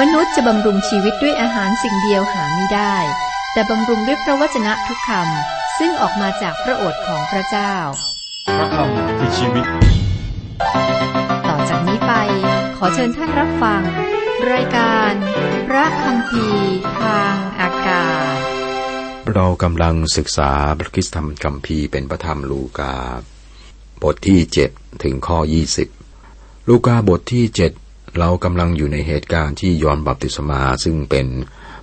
มนุษย์จะบำรุงชีวิตด้วยอาหารสิ่งเดียวหาไม่ได้ แต่บำรุงด้วยพระวจนะทุกคำซึ่งออกมาจากพระโอษฐ์ของพระเจ้า พระคำคือชีวิต ต่อจากนี้ไป ขอเชิญท่านรับฟัง รายการ พระคำพีทางอากาศ เรากำลังศึกษาพระคริสตธรรมคัมภีร์เป็นพระธรรมลูกา บทที่เจ็ดถึงข้อยี่สิบลูกาบทที่เจ็ด เรากำลังอยู่ในเหตุการณ์ที่ยอนบัพติศมาซึ่งเป็น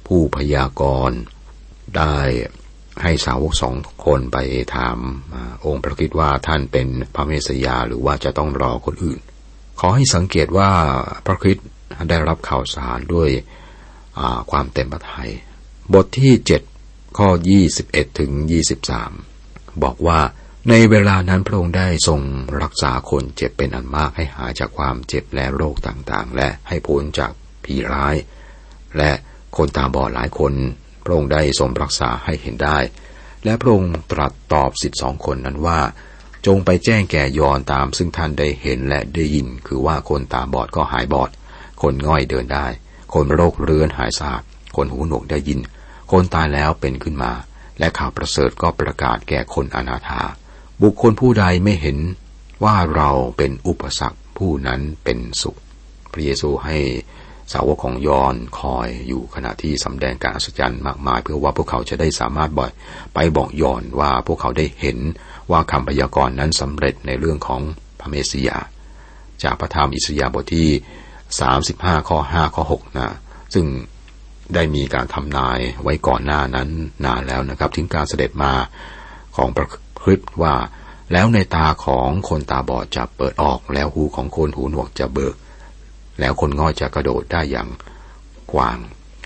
ผู้พยากรณ์ได้ให้สาวกสองคนไปถามองค์พระคริสต์ว่าท่านเป็นพระเมสยาหรือว่าจะต้องรอคนอื่น ขอให้สังเกตว่าพระคริสต์ได้รับข่าวสารด้วยความเต็มพระทัยบทที่เจ็ดข้อ 21 ถึง 23 บอกว่า ในเวลานั้นพระองค์ได้ทรงรักษาคนเจ็บเป็นอันมากให้หายจากความเจ็บและโรคต่างๆ และให้พ้นจากผีร้าย และคนตาบอดหลายคนพระองค์ได้ทรงรักษาให้เห็นได้ และพระองค์ตรัสตอบสิทธิสองคนนั้นว่า จงไปแจ้งแก่ยอนตาม ซึ่งท่านได้เห็นและได้ยิน คือว่าคนตาบอดก็หายบอด คนง่อยเดินได้ คนโรคเรื้อนหายสาบคนหูหนวกได้ยิน คนตายแล้วเป็นขึ้นมา และข่าวประเสริฐก็ประกาศแก่คนอนาถา บุคคลผู้ใดไม่เห็นว่าเราเป็นอุปสรรคผู้นั้นเป็นสุข พระเยซูให้สาวกของยอนคอยอยู่ขณะที่สำแดงการอัศจรรย์มากมาย เพื่อว่าพวกเขาจะได้สามารถบ่อยไปบอกยอนว่าพวกเขาได้เห็นว่าคำพยากรณ์นั้นสำเร็จในเรื่องของพระเมสสิยา จากพระธรรมอิสยาบทที่ 35 ข้อ 5 ข้อ 6 นะ ซึ่งได้มีการทำนายไว้ก่อนหน้านั้นนานแล้วนะครับ ถึงการเสด็จมาของพระ คริสต์ว่า แล้วในตาของคนตาบอดจะเปิดออก แล้วหูของคนหูหนวกจะเบิก แล้วคนง่อยจะกระโดดได้อย่างกว้าง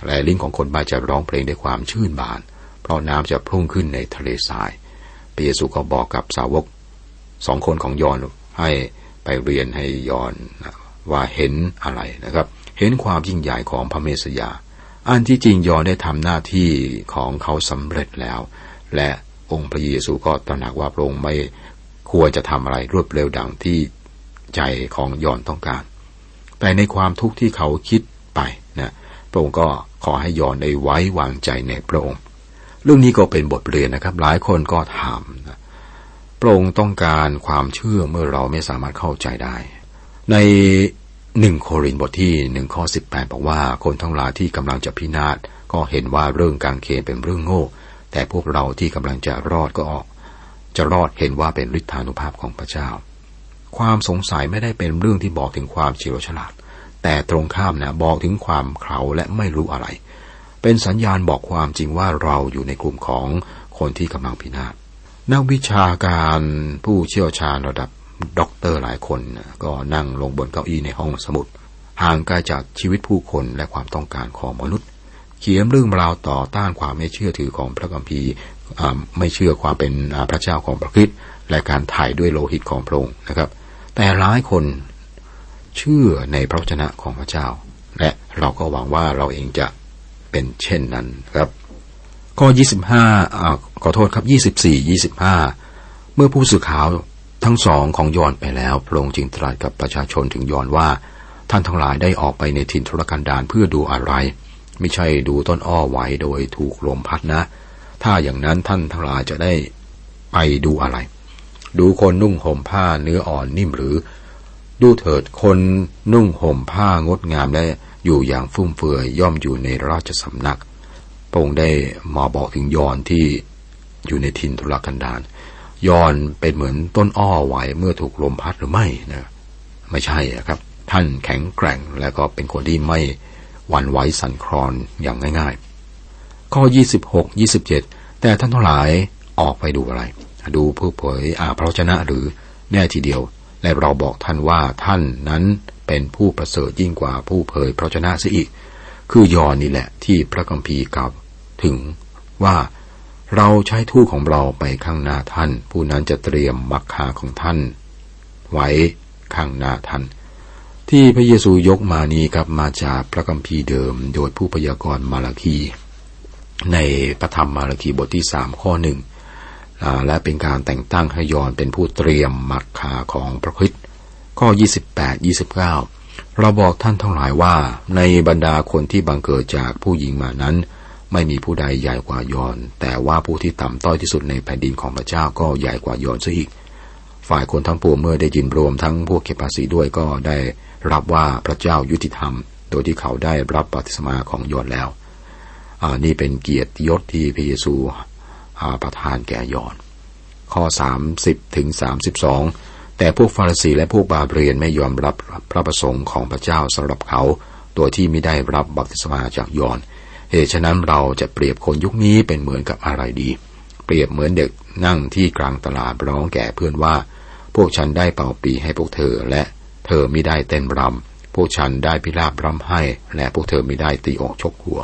และลิ้นของคนบ้าจะร้องเพลงด้วยความชื่นบาน เพราะน้ำจะพุ่งขึ้นในทะเลทรายพระเยซูก็บอกกับสาวกสองคนของยอนให้ไปเรียนให้ยอนว่าเห็นอะไรนะครับ เห็นความยิ่งใหญ่ของพระเมสยา อันที่จริงยอนได้ทำหน้าที่ของเขาสำเร็จแล้ว และ องค์พระเยซูก็ตระหนักว่าพระองค์ไม่ควรจะทำอะไรรวดเร็วดังที่ใจของยอนต้องการ แต่ในความทุกข์ที่เขาคิดไปนะพระองค์ก็ขอให้ยอนได้ไว้วางใจในพระองค์ เรื่องนี้ก็เป็นบทเรียนนะครับ หลายคนก็ถามนะพระองค์ต้องการความเชื่อเมื่อเราไม่สามารถเข้าใจได้ ในหนึ่งโครินบทที่หนึ่งข้อสิบแปดบอกว่าคนทั้งหลายที่กำลังจะพินาศก็เห็นว่าเรื่องการเคนเป็นเรื่องโง่ แต่พวกเราที่กำลังจะรอดก็ออก จะรอดเห็นว่าเป็นฤทธานุภาพของพระเจ้า ความสงสัยไม่ได้เป็นเรื่องที่บอกถึงความเฉลียวฉลาด แต่ตรงข้ามนะบอกถึงความเขาและไม่รู้อะไร เป็นสัญญาณบอกความจริงว่าเราอยู่ในกลุ่มของคนที่กำลังพินาศนักวิชาการผู้เชี่ยวชาญระดับด็อกเตอร์หลายคนก็นั่งลงบนเก้าอี้ในห้องสมุดห่างไกลจากชีวิตผู้คนและความต้องการของมนุษย์ เขียนเรื่องราวต่อต้านความไม่เชื่อถือของพระกัมภีร์ไม่เชื่อความเป็นพระเจ้าของพระคริสต์และการถ่ายด้วยโลหิตของพระองค์นะครับ แต่หลายคนเชื่อในพระวจนะของพระเจ้า และเราก็หวังว่าเราเองจะเป็นเช่นนั้นครับข้อ 25ขอโทษครับ 24 25 เมื่อผู้สื่อข่าวทั้งสองของยอนไปแล้ว พระองค์จึงตรัสกับประชาชนถึงยอนว่า ท่านทั้งหลายได้ออกไปในถิ่นทุรกันดารเพื่อดูอะไร ไม่ใช่ดูต้นอ้อไหวโดยถูกลมพัดนะ ถ้าอย่างนั้นท่านทั้งหลายจะได้ไปดูอะไร ดูคนนุ่งห่มผ้าเนื้ออ่อนนิ่มหรือ ดูเถิดคนนุ่งห่มผ้างดงามและอยู่อย่างฟุ่มเฟือยย่อมอยู่ในราชสำนักพระองค์ได้มาบอกถึงยอนที่อยู่ในถิ่นทุรกันดารยอนเป็นเหมือนต้นอ้อไหวเมื่อถูกลมพัดหรือไม่นะ ไม่ใช่ครับ ท่านแข็งแกร่งและก็เป็นคนที่ไม่ วันไหวสั่นคลอนอย่างง่ายๆ ข้อ 26 27 แต่ท่านทั้งหลายออกไปดูอะไร ดูผู้เผยอาพระชนะหรือแน่ทีเดียว และเราบอกท่านว่าท่านนั้นเป็นผู้ประเสริฐยิ่งกว่าผู้เผยพระชนะเสียอีก คือยอนนี่แหละที่พระกัมภีร์กล่าวถึงว่าเราใช้ทูตของเราไปข้างหน้าท่าน ผู้นั้นจะเตรียมมักคาของท่าน ไว้ข้างหน้าท่าน ที่พระเยซูยกมานี้ครับมาจากพระคัมภีร์เดิม โดยผู้พยากรณ์มาลาคีในพระธรรมมาลาคีบทที่สามข้อหนึ่งและเป็นการแต่งตั้งให้ยอนเป็นผู้เตรียมมักคาของพระคริสต์ข้อ 28 29 เราบอกท่านทั้งหลายว่า ในบรรดาคนที่บังเกิดจากผู้หญิงมานั้น ไม่มีผู้ใดใหญ่กว่ายอน แต่ว่าผู้ที่ต่ำต้อยที่สุดในแผ่นดินของพระเจ้าก็ใหญ่กว่ายอนซะอีก ฝ่ายคนทั้งปวงเมื่อได้ยินรวมทั้งพวกเก็บภาษีด้วยก็ได้ รับว่าพระเจ้ายุติธรรม โดยที่เขาได้รับปฏิสมาของยอนแล้วนี่เป็นเกียรติยศที่พระเยซูประทานแก่ยอนข้อ 30ถึง32 แต่พวกฟาริสีและพวกบาเบรียนไม่ยอมรับพระประสงค์ของพระเจ้าสำหรับเขาโดยที่ไม่ได้รับบัพติศมาจากยอนเหตุฉะนั้นเราจะเปรียบคนยุคนี้เป็นเหมือนกับอะไรดี เปรียบเหมือนเด็กนั่งที่กลางตลาดร้องแก่เพื่อนว่า พวกฉันได้เป่าปีให้พวกเธอและ เธอไม่ได้เต้นรำพวกฉันได้พิราบรำให้ และพวกเธอไม่ได้ตีอกชกหัว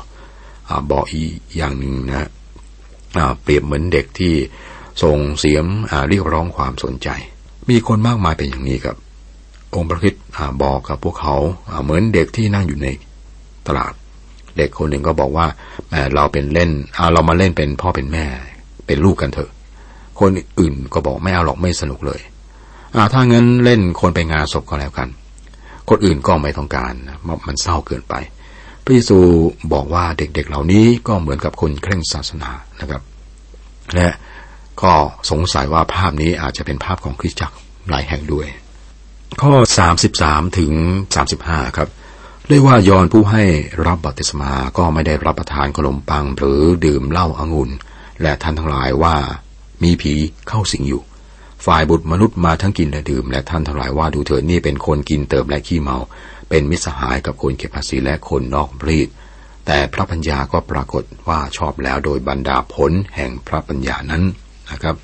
บอกอีอย่างหนึ่งนะเปรียบเหมือนเด็กที่ส่งเสียงเรียกร้องความสนใจ มีคนมากมายเป็นอย่างนี้ครับ องค์พระคิดบอกกับพวกเขาเหมือนเด็กที่นั่งอยู่ในตลาด เด็กคนหนึ่งก็บอกว่าแม่เราเป็นเล่นเรามาเล่นเป็นพ่อเป็นแม่ เป็นลูกกันเถอะ คนอื่นก็บอกไม่เอาหรอกไม่สนุกเลย ถ้างั้นเล่นคนไปงานศพก็แล้วกัน คนอื่นก็ไม่ต้องการมันเศร้าเกินไป พระเยซูบอกว่าเด็กๆเหล่านี้ก็เหมือนกับคนเคร่งศาสนานะครับ และก็สงสัยว่าภาพนี้อาจจะเป็นภาพของคริสตจักรหลายแห่งด้วย ข้อ 33 ถึง 35 ครับเรียกว่ายอนผู้ให้รับบัติศมาก็ไม่ได้รับประทานขนมปังหรือดื่มเหล้าอางุ่น และท่านทั้งหลายว่ามีผีเข้าสิงอยู่ ฝ่ายบุตรมนุษย์มาทั้งกินและดื่ม และท่านทั้งหลายว่าดูเถิดนี่เป็นคนกินเติมและขี้เมา เป็นมิสหายกับคนเก็บภาษีและคนนอกรีดแต่พระปัญญาก็ปรากฏว่าชอบแล้วโดยบรรดาผลแห่งพระปัญญานั้นนะครับ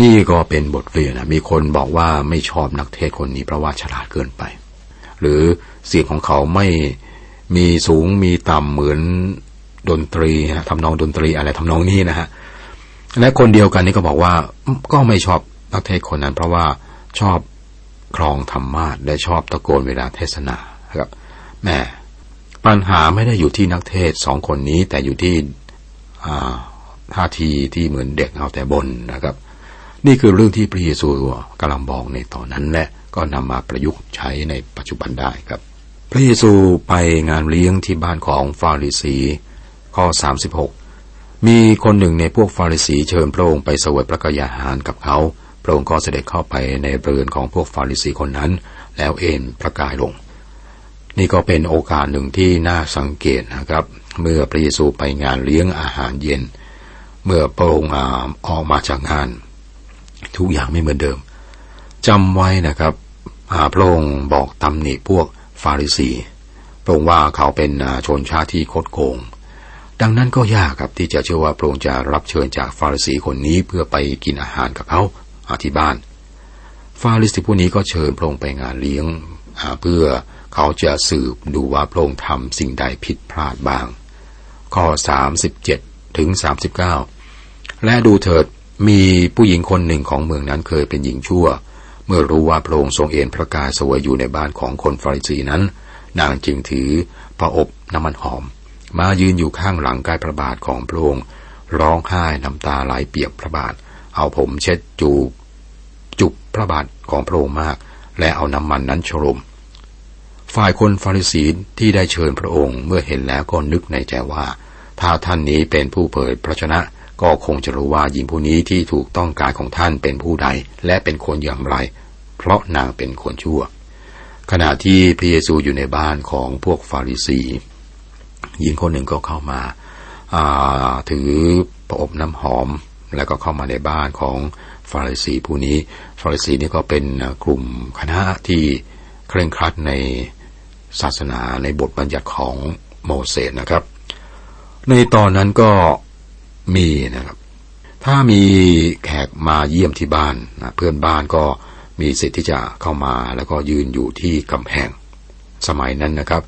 นี่ก็เป็นบทเรียนนะมีคนบอกว่าไม่ชอบนักเทศคนนี้เพราะว่าฉลาดเกินไป หรือเสียงของเขาไม่มีสูงมีต่ำเหมือนดนตรีทำนองดนตรีอะไรทำนองนี้นะฮะ และคนเดียวกันนี่ก็บอกว่าก็ไม่ชอบนักเทศคนนั้น เพราะว่าชอบครองธรรมาทและชอบตะโกนเวลาเทศนาครับแม่ปัญหาไม่ได้อยู่ที่นักเทศสองคนนี้ แต่อยู่ที่ท่าทีที่เหมือนเด็กเอาแต่บนนะครับ นี่คือเรื่องที่พระเยซูกำลังบอกในตอนนั้นและก็นำมาประยุกต์ใช้ในปัจจุบันได้ครับ พระเยซูไปงานเลี้ยงที่บ้านของฟาริสีข้อ36 มีคนหนึ่งในพวกฟาริสีเชิญพระองค์ไปเสวยพระกยาหารกับเขา พระองค์ก็เสด็จเข้าไปในเรือนของพวกฟาริสีคนนั้น แล้วเอ็นพระกายลง นี่ก็เป็นโอกาสหนึ่งที่น่าสังเกตนะครับ เมื่อพระเยซูไปงานเลี้ยงอาหารเย็น เมื่อพระองค์ออกมาจากงาน ทุกอย่างไม่เหมือนเดิมจำไว้นะครับพระองค์บอกตำหนิพวกฟาริสีพระองค์ว่าเขาเป็นชนชาติที่คดโกง ดังนั้นก็ยากครับที่จะเชื่อว่าพระองค์จะรับเชิญจากฟาริสีคนนี้เพื่อไปกินอาหารกับเขาที่บ้าน ฟาริสผู้นี้ก็เชิญพระองค์ไปงานเลี้ยงเพื่อเขาจะสืบดูว่าพระองค์ทำสิ่งใดผิดพลาดบ้าง ข้อ 37 ถึง 39 และดูเถิดมีผู้หญิงคนหนึ่งของเมืองนั้นเคยเป็นหญิงชั่ว เมื่อรู้ว่าพระองค์ทรงเอ็นพระกายสวยอยู่ในบ้านของคนฟาริสีนั้น นางจึงถือพระอบน้ำมันหอม มายืนอยู่ข้างหลังกล้พระบาทของพระองค์ร้องไห้น้ำตาไหลเปียกพระบาท เอาผมเช็ดจูบจุบพระบาทของพระองค์มาก และเอาน้ำมันนั้นชรมฝ่ายคนฟาริสีที่ได้เชิญพระองค์เมื่อเห็นแล้วก็นึกในใจว่า ถ้าท่านนี้เป็นผู้เผยพระชนะ ก็คงจะรู้ว่าหญิงผู้นี้ที่ถูกต้องกายของท่านเป็นผู้ใด และเป็นคนอย่างไร เพราะนางเป็นคนชั่ว ขณะที่พระเยซูอยู่ในบ้านของพวกฟาริสี หญิงคนหนึ่งก็เข้ามาถือพระอบน้ำหอม แล้วก็เข้ามาในบ้านของฟาริสีผู้นี้ฟาริสีนี่ก็เป็นกลุ่มคณะที่เคร่งครัดในศาสนาในบทบัญญัติของโมเสสนะครับ ในตอนนั้นก็มีนะครับ ถ้ามีแขกมาเยี่ยมที่บ้านนะเพื่อนบ้านก็มีสิทธิ์ที่จะเข้ามาแล้วก็ยืนอยู่ที่กำแพงสมัยนั้นนะครับ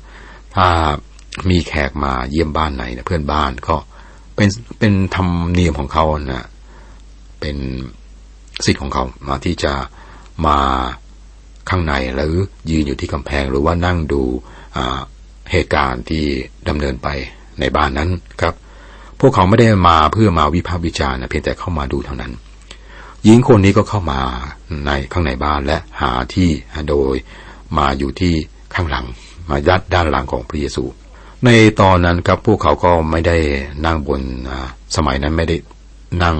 ถ้า มีแขกมาเยี่ยมบ้านไหนนะเพื่อนบ้านก็เป็นเป็นธรรมเนียมของเขานะเป็นสิทธิ์ของเขามาที่จะมาข้างในหรือยืนอยู่ที่กำแพงหรือว่านั่งดูเหตุการณ์ที่ดำเนินไปในบ้านนั้นครับ พวกเขาไม่ได้มาเพื่อมาวิพากษ์วิจารณ์เพียงแต่เข้ามาดูเท่านั้นหญิงคนนี้ก็เข้ามาในข้างในบ้านและหาที่โดยมาอยู่ที่ข้างหลัง มายัดด้านหลังของพระเยซู ในตอนนั้นครับพวกเขาก็ไม่ได้นั่งบนสมัยนั้นไม่ได้นั่ง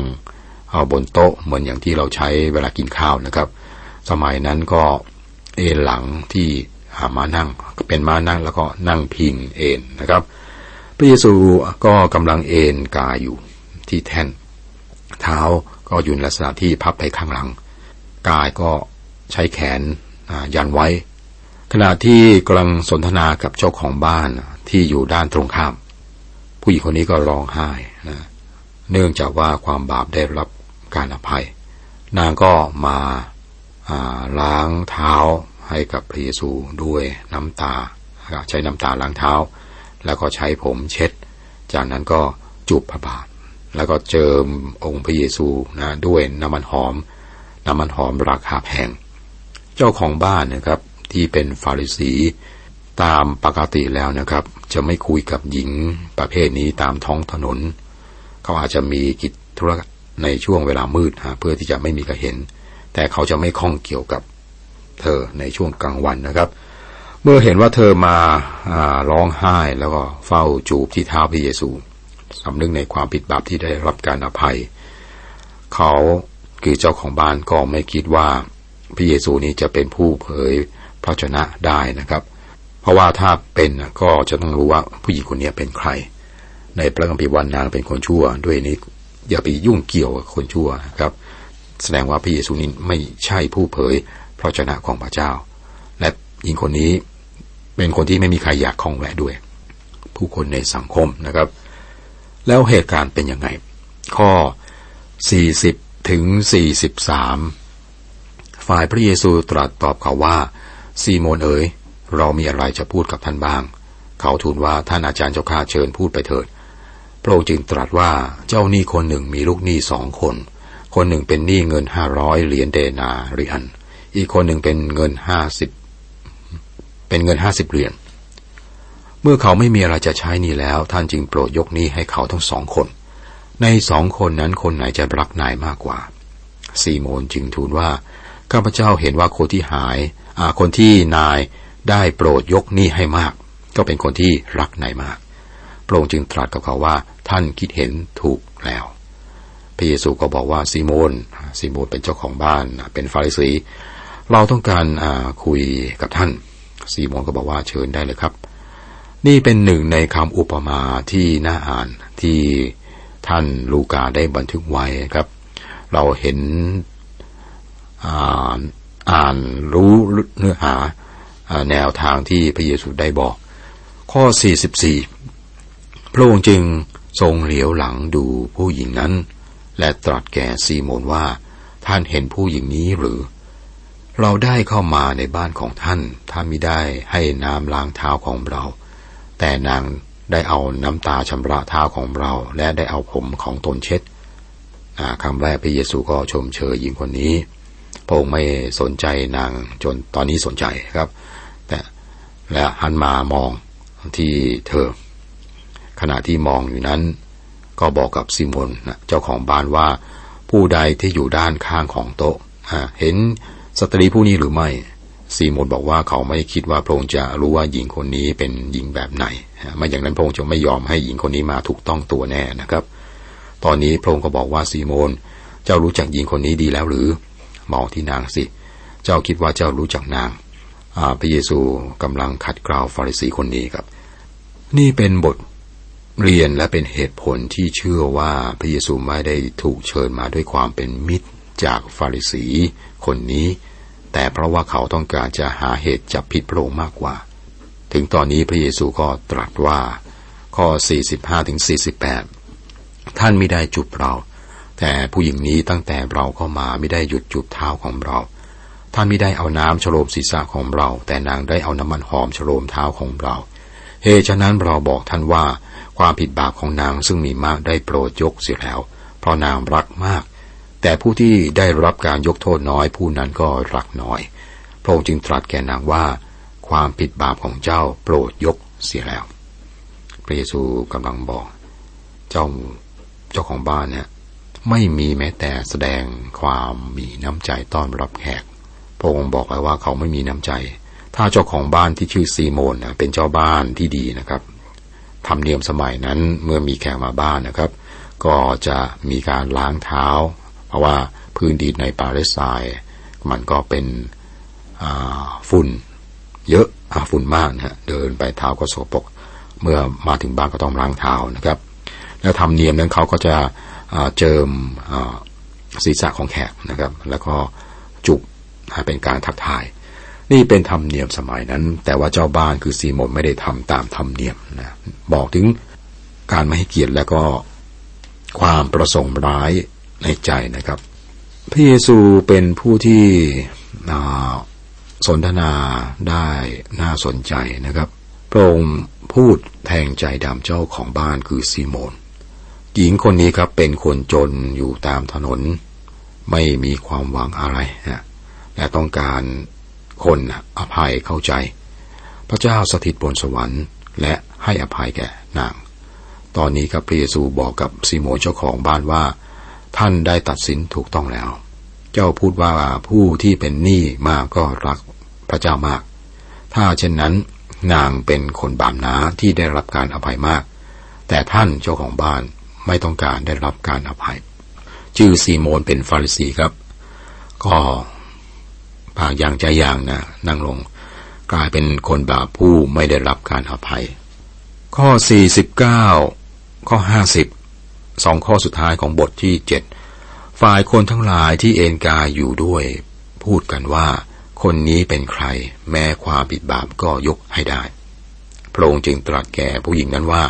เอาบนโต๊ะเหมือนอย่างที่เราใช้เวลากินข้าวนะครับ สมัยนั้นก็เอนหลังที่หามานั่งเป็นมานั่งแล้วก็นั่งพิงเอนนะครับ พระเยซูก็กำลังเอนกายอยู่ที่แท่น เท้าก็อยู่ในลักษณะที่พับไปข้างหลัง กายก็ใช้แขนยันไว้ ขณะที่กำลังสนทนากับเจ้าของบ้าน ที่อยู่ด้านตรงข้าม ผู้หญิงคนนี้ก็ร้องไห้นะเนื่องจากว่าความบาปได้รับการอภัย นางก็มาล้างเท้าให้กับพระเยซูด้วยน้ำตา ใช้น้ำตาล้างเท้า แล้วก็ใช้ผมเช็ด จากนั้นก็จูบพระบาท แล้วก็เจิมองค์พระเยซูนะด้วยน้ำมันหอม น้ำมันหอมราคาแพง เจ้าของบ้านนะครับที่เป็นฟาริสี ตามปกติแล้วนะครับ จะไม่คุยกับหญิงประเภทนี้ตามท้องถนน เขาอาจจะมีกิจธุระในช่วงเวลามืดฮะเพื่อที่จะไม่มีใครเห็น แต่เขาจะไม่ข้องเกี่ยวกับเธอในช่วงกลางวันนะครับ เมื่อเห็นว่าเธอมาร้องไห้แล้วก็เฝ้าจูบที่เท้าพระเยซูสำนึกในความผิดบาปที่ได้รับการอภัย เขาคือเจ้าของบ้านก็ไม่คิดว่าพระเยซูนี้จะเป็นผู้เผยพระชนะได้นะครับ ราะว่าถ้าเป็นก็จะต้องรู้ว่าผู้หญิงคนนี้เป็นใคร ในพระคัมภีร์วันนางเป็นคนชั่ว ด้วยนี้อย่าไปยุ่งเกี่ยวกับคนชั่วนะครับ แสดงว่าพระเยซูนี้ไม่ใช่ผู้เผยพระชนะของพระเจ้า และหญิงคนนี้เป็นคนที่ไม่มีใครอยากคล้องแวะด้วย ผู้คนในสังคมนะครับ แล้วเหตุการณ์เป็นยังไง ข้อ 40 ถึง 43 ฝ่ายพระเยซูตรัสตอบเขาว่าซีโมนเอ๋ย เรามีอะไรจะพูดกับท่านบ้าง เขาทูลว่าท่านอาจารย์เจ้าข้าเชิญพูดไปเถิด พระองค์จึงตรัสว่าเจ้าหนี้คนหนึ่งมีลูกหนี้สองคน คนหนึ่งเป็นหนี้เงินห้าร้อยเหรียญเดนาเรียนอีกคนหนึ่งเป็นเงินห้าสิบเป็นเงินห้าสิบเหรียญ เมื่อเขาไม่มีอะไรจะใช้นี่แล้ว ท่านจึงโปรดยกหนี้ให้เขาทั้งสองคน ในสองคนนั้นคนไหนจะรักนายมากกว่าซีโมนจึงทูลว่าข้าพเจ้าเห็นว่าคนที่หายอาคนที่นาย ได้โปรดยกนี้ให้มาก ก็เป็นคนที่รักนายมาก พระองค์จึงตรัสกับเขาว่าท่านคิดเห็นถูกแล้ว พระเยซูก็บอกว่าซีโมนซีโมนเป็นเจ้าของบ้านเป็นฟาริสี เราต้องการคุยกับท่านซีโมนก็บอกว่าเชิญได้เลยครับ นี่เป็นหนึ่งในคำอุปมาที่น่าอ่านที่ท่านลูกาได้บันทึกไว้ครับ เราเห็นอ่านอ่านรู้เนื้อหา แนวทางที่พระเยซูได้บอก ข้อ 44 พระองค์จึงทรงเหลียวหลังดูผู้หญิงนั้น และตรัสแก่ซีโมนว่า ท่านเห็นผู้หญิงนี้หรือ เราได้เข้ามาในบ้านของท่าน ท่านมิได้ให้น้ำล้างเท้าของเรา แต่นางได้เอาน้ำตาชำระเท้าของเรา และได้เอาผมของตนเช็ดคำแรกพระเยซูก็ชมเชยหญิงคนนี้พระองค์ไม่สนใจนางจนตอนนี้สนใจครับ และหันมามองที่เธอ ขณะที่มองอยู่นั้น ก็บอกกับซิมอนเจ้าของบ้านว่า ผู้ใดที่อยู่ด้านข้างของโต๊ะเห็นสตรีผู้นี้หรือไม่ซีโมนบอกว่าเขาไม่คิดว่าพระองค์จะรู้ว่าหญิงคนนี้เป็นหญิงแบบไหนไม่อย่างนั้นพระองค์จะไม่ยอมให้หญิงคนนี้มาถูกต้องตัวแน่นะครับ ตอนนี้พระองค์ก็บอกว่าซีโมน เจ้ารู้จักหญิงคนนี้ดีแล้วหรือมองที่นางสิ เจ้าคิดว่าเจ้ารู้จักนาง พระเยซูกำลังขัดเกลาฟาริสีคนนี้ครับ นี่เป็นบทเรียนและเป็นเหตุผลที่เชื่อว่าพระเยซูไม่ได้ถูกเชิญมาด้วยความเป็นมิตรจากฟาริสีคนนี้ แต่เพราะว่าเขาต้องการจะหาเหตุจับผิดพระองค์มากกว่า ถึงตอนนี้พระเยซูก็ตรัสว่าข้อ 45ถึง48 ท่านไม่ได้จุบเรา แต่ผู้หญิงนี้ตั้งแต่เราเข้ามาไม่ได้หยุดจุบเท้าของเรา ท่านไม่ได้เอาน้ำฉโลมศีรษะของเรา แต่นางได้เอาน้ำมันหอมฉโลมเท้าของเรา เหตุฉะนั้นเราบอกท่านว่า ความผิดบาปของนางซึ่งมีมากได้โปรดยกเสียแล้ว เพราะนางรักมาก แต่ผู้ที่ได้รับการยกโทษน้อยผู้นั้นก็รักน้อย พระองค์จึงตรัสแก่นางว่า ความผิดบาปของเจ้าโปรดยกเสียแล้ว พระเยซูกำลังบอก เจ้าเจ้าของบ้านเนี่ยไม่มีแม้แต่แสดงความมีน้ำใจต้อนรับแขก พระองค์บอกไว้ว่าเขาไม่มีน้ำใจ ถ้าเจ้าของบ้านที่ชื่อซีโมนนะเป็นเจ้าบ้านที่ดีนะครับทำเนียมสมัยนั้นเมื่อมีแขกมาบ้านนะครับ ก็จะมีการล้างเท้า เพราะว่าพื้นดินในปาเลสไตน์มันก็เป็นฝุ่นเยอะฝุ่นมากนะฮะเดินไปเท้าก็โสปกเมื่อมาถึงบ้านก็ต้องล้างเท้านะครับ แล้วทำเนียมนั้นเขาก็จะเจิมศีรษะของแขกนะครับ แล้วก็จุก เป็นการทักทาย นี่เป็นธรรมเนียมสมัยนั้น แต่ว่าเจ้าบ้านคือซีโมนไม่ได้ทำตามธรรมเนียมนะบอกถึงการไม่ให้เกียรติแล้วก็ความประสงค์ร้ายในใจนะครับ พระเยซูเป็นผู้ที่สนทนาได้น่าสนใจนะครับพระองค์พูดแทงใจดำเจ้าของบ้านคือซีโมนหญิงคนนี้ครับเป็นคนจนอยู่ตามถนน ไม่มีความหวังอะไรนะ และต้องการคนอภัยเข้าใจ พระเจ้าสถิตบนสวรรค์ และให้อภัยแก่นาง ตอนนี้ครับพระเยซูบอกกับซีโมนเจ้าของบ้านว่า ท่านได้ตัดสินถูกต้องแล้ว เจ้าพูดว่าผู้ที่เป็นหนี้มากก็รักพระเจ้ามาก ถ้าเช่นนั้นนางเป็นคนบาปนาที่ได้รับการอภัยมาก แต่ท่านเจ้าของบ้านไม่ต้องการได้รับการอภัย ชื่อซีโมนเป็นฟาริสีครับ ก็ ปากอย่างใจอย่างนะนั่งลง กลายเป็นคนบาปผู้ไม่ได้รับการอภัย ข้อ 49 ข้อ 50สองข้อสุดท้ายของบทที่เจ็ดฝ่ายคนทั้งหลายที่เอนกายอยู่ด้วย พูดกันว่า คนนี้เป็นใคร แม้ความผิดบาปก็ยกให้ได้ พระองค์จึงตรัสแก่ผู้หญิงนั้นว่า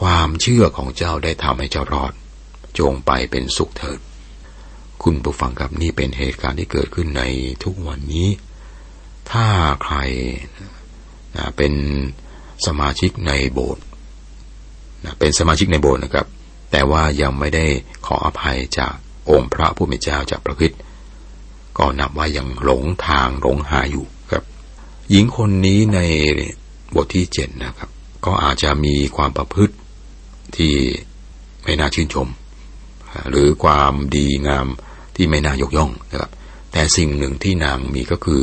ความเชื่อของเจ้าได้ทำให้เจ้ารอด จงไปเป็นสุขเถิด คุณผู้ฟังครับนี่เป็นเหตุการณ์ที่เกิดขึ้นในทุกวันนี้ ถ้าใครนะเป็นสมาชิกในโบสถ์นะเป็นสมาชิกในโบสถ์นะครับ แต่ว่ายังไม่ได้ขออภัยจากองค์พระผู้เป็นเจ้าจากพระคิดก็นับว่ายังหลงทางหลงหาอยู่ครับ หญิงคนนี้ในบทที่เจ็ดนะครับ ก็อาจจะมีความประพฤติที่ไม่น่าชื่นชม หรือความดีงาม ที่ไม่น่ายกย่องนะครับ แต่สิ่งหนึ่งที่นางมีก็คือ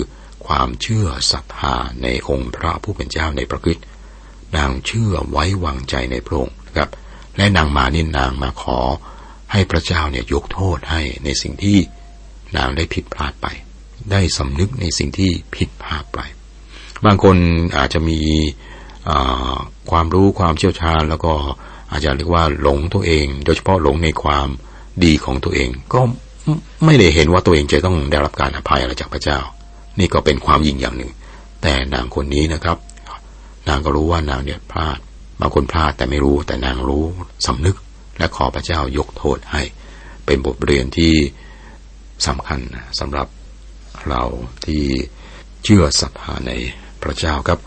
ความเชื่อศรัทธาในองค์พระผู้เป็นเจ้าในพระคิดนางเชื่อไว้วางใจในพระองค์นะครับ และนางมานี่นางมาขอให้พระเจ้าเนี่ยยกโทษให้ในสิ่งที่นางได้ผิดพลาดไป ได้สำนึกในสิ่งที่ผิดพลาดไป บางคนอาจจะมีความรู้ความเชี่ยวชาญ แล้วก็อาจจะเรียกว่าหลงตัวเอง โดยเฉพาะหลงในความดีของตัวเองก็ ไม่ได้เห็นว่าตัวเองจะต้องได้รับการอภัยอะไรจากพระเจ้า นี่ก็เป็นความยิ่งอย่างหนึ่ง แต่นางคนนี้นะครับ นางก็รู้ว่านางเนี่ยพลาดบางคนพลาดแต่ไม่รู้ แต่นางรู้สำนึก และขอพระเจ้ายกโทษให้ เป็นบทเรียนที่สำคัญสำหรับเราที่เชื่อศรัทธาในพระเจ้าครับ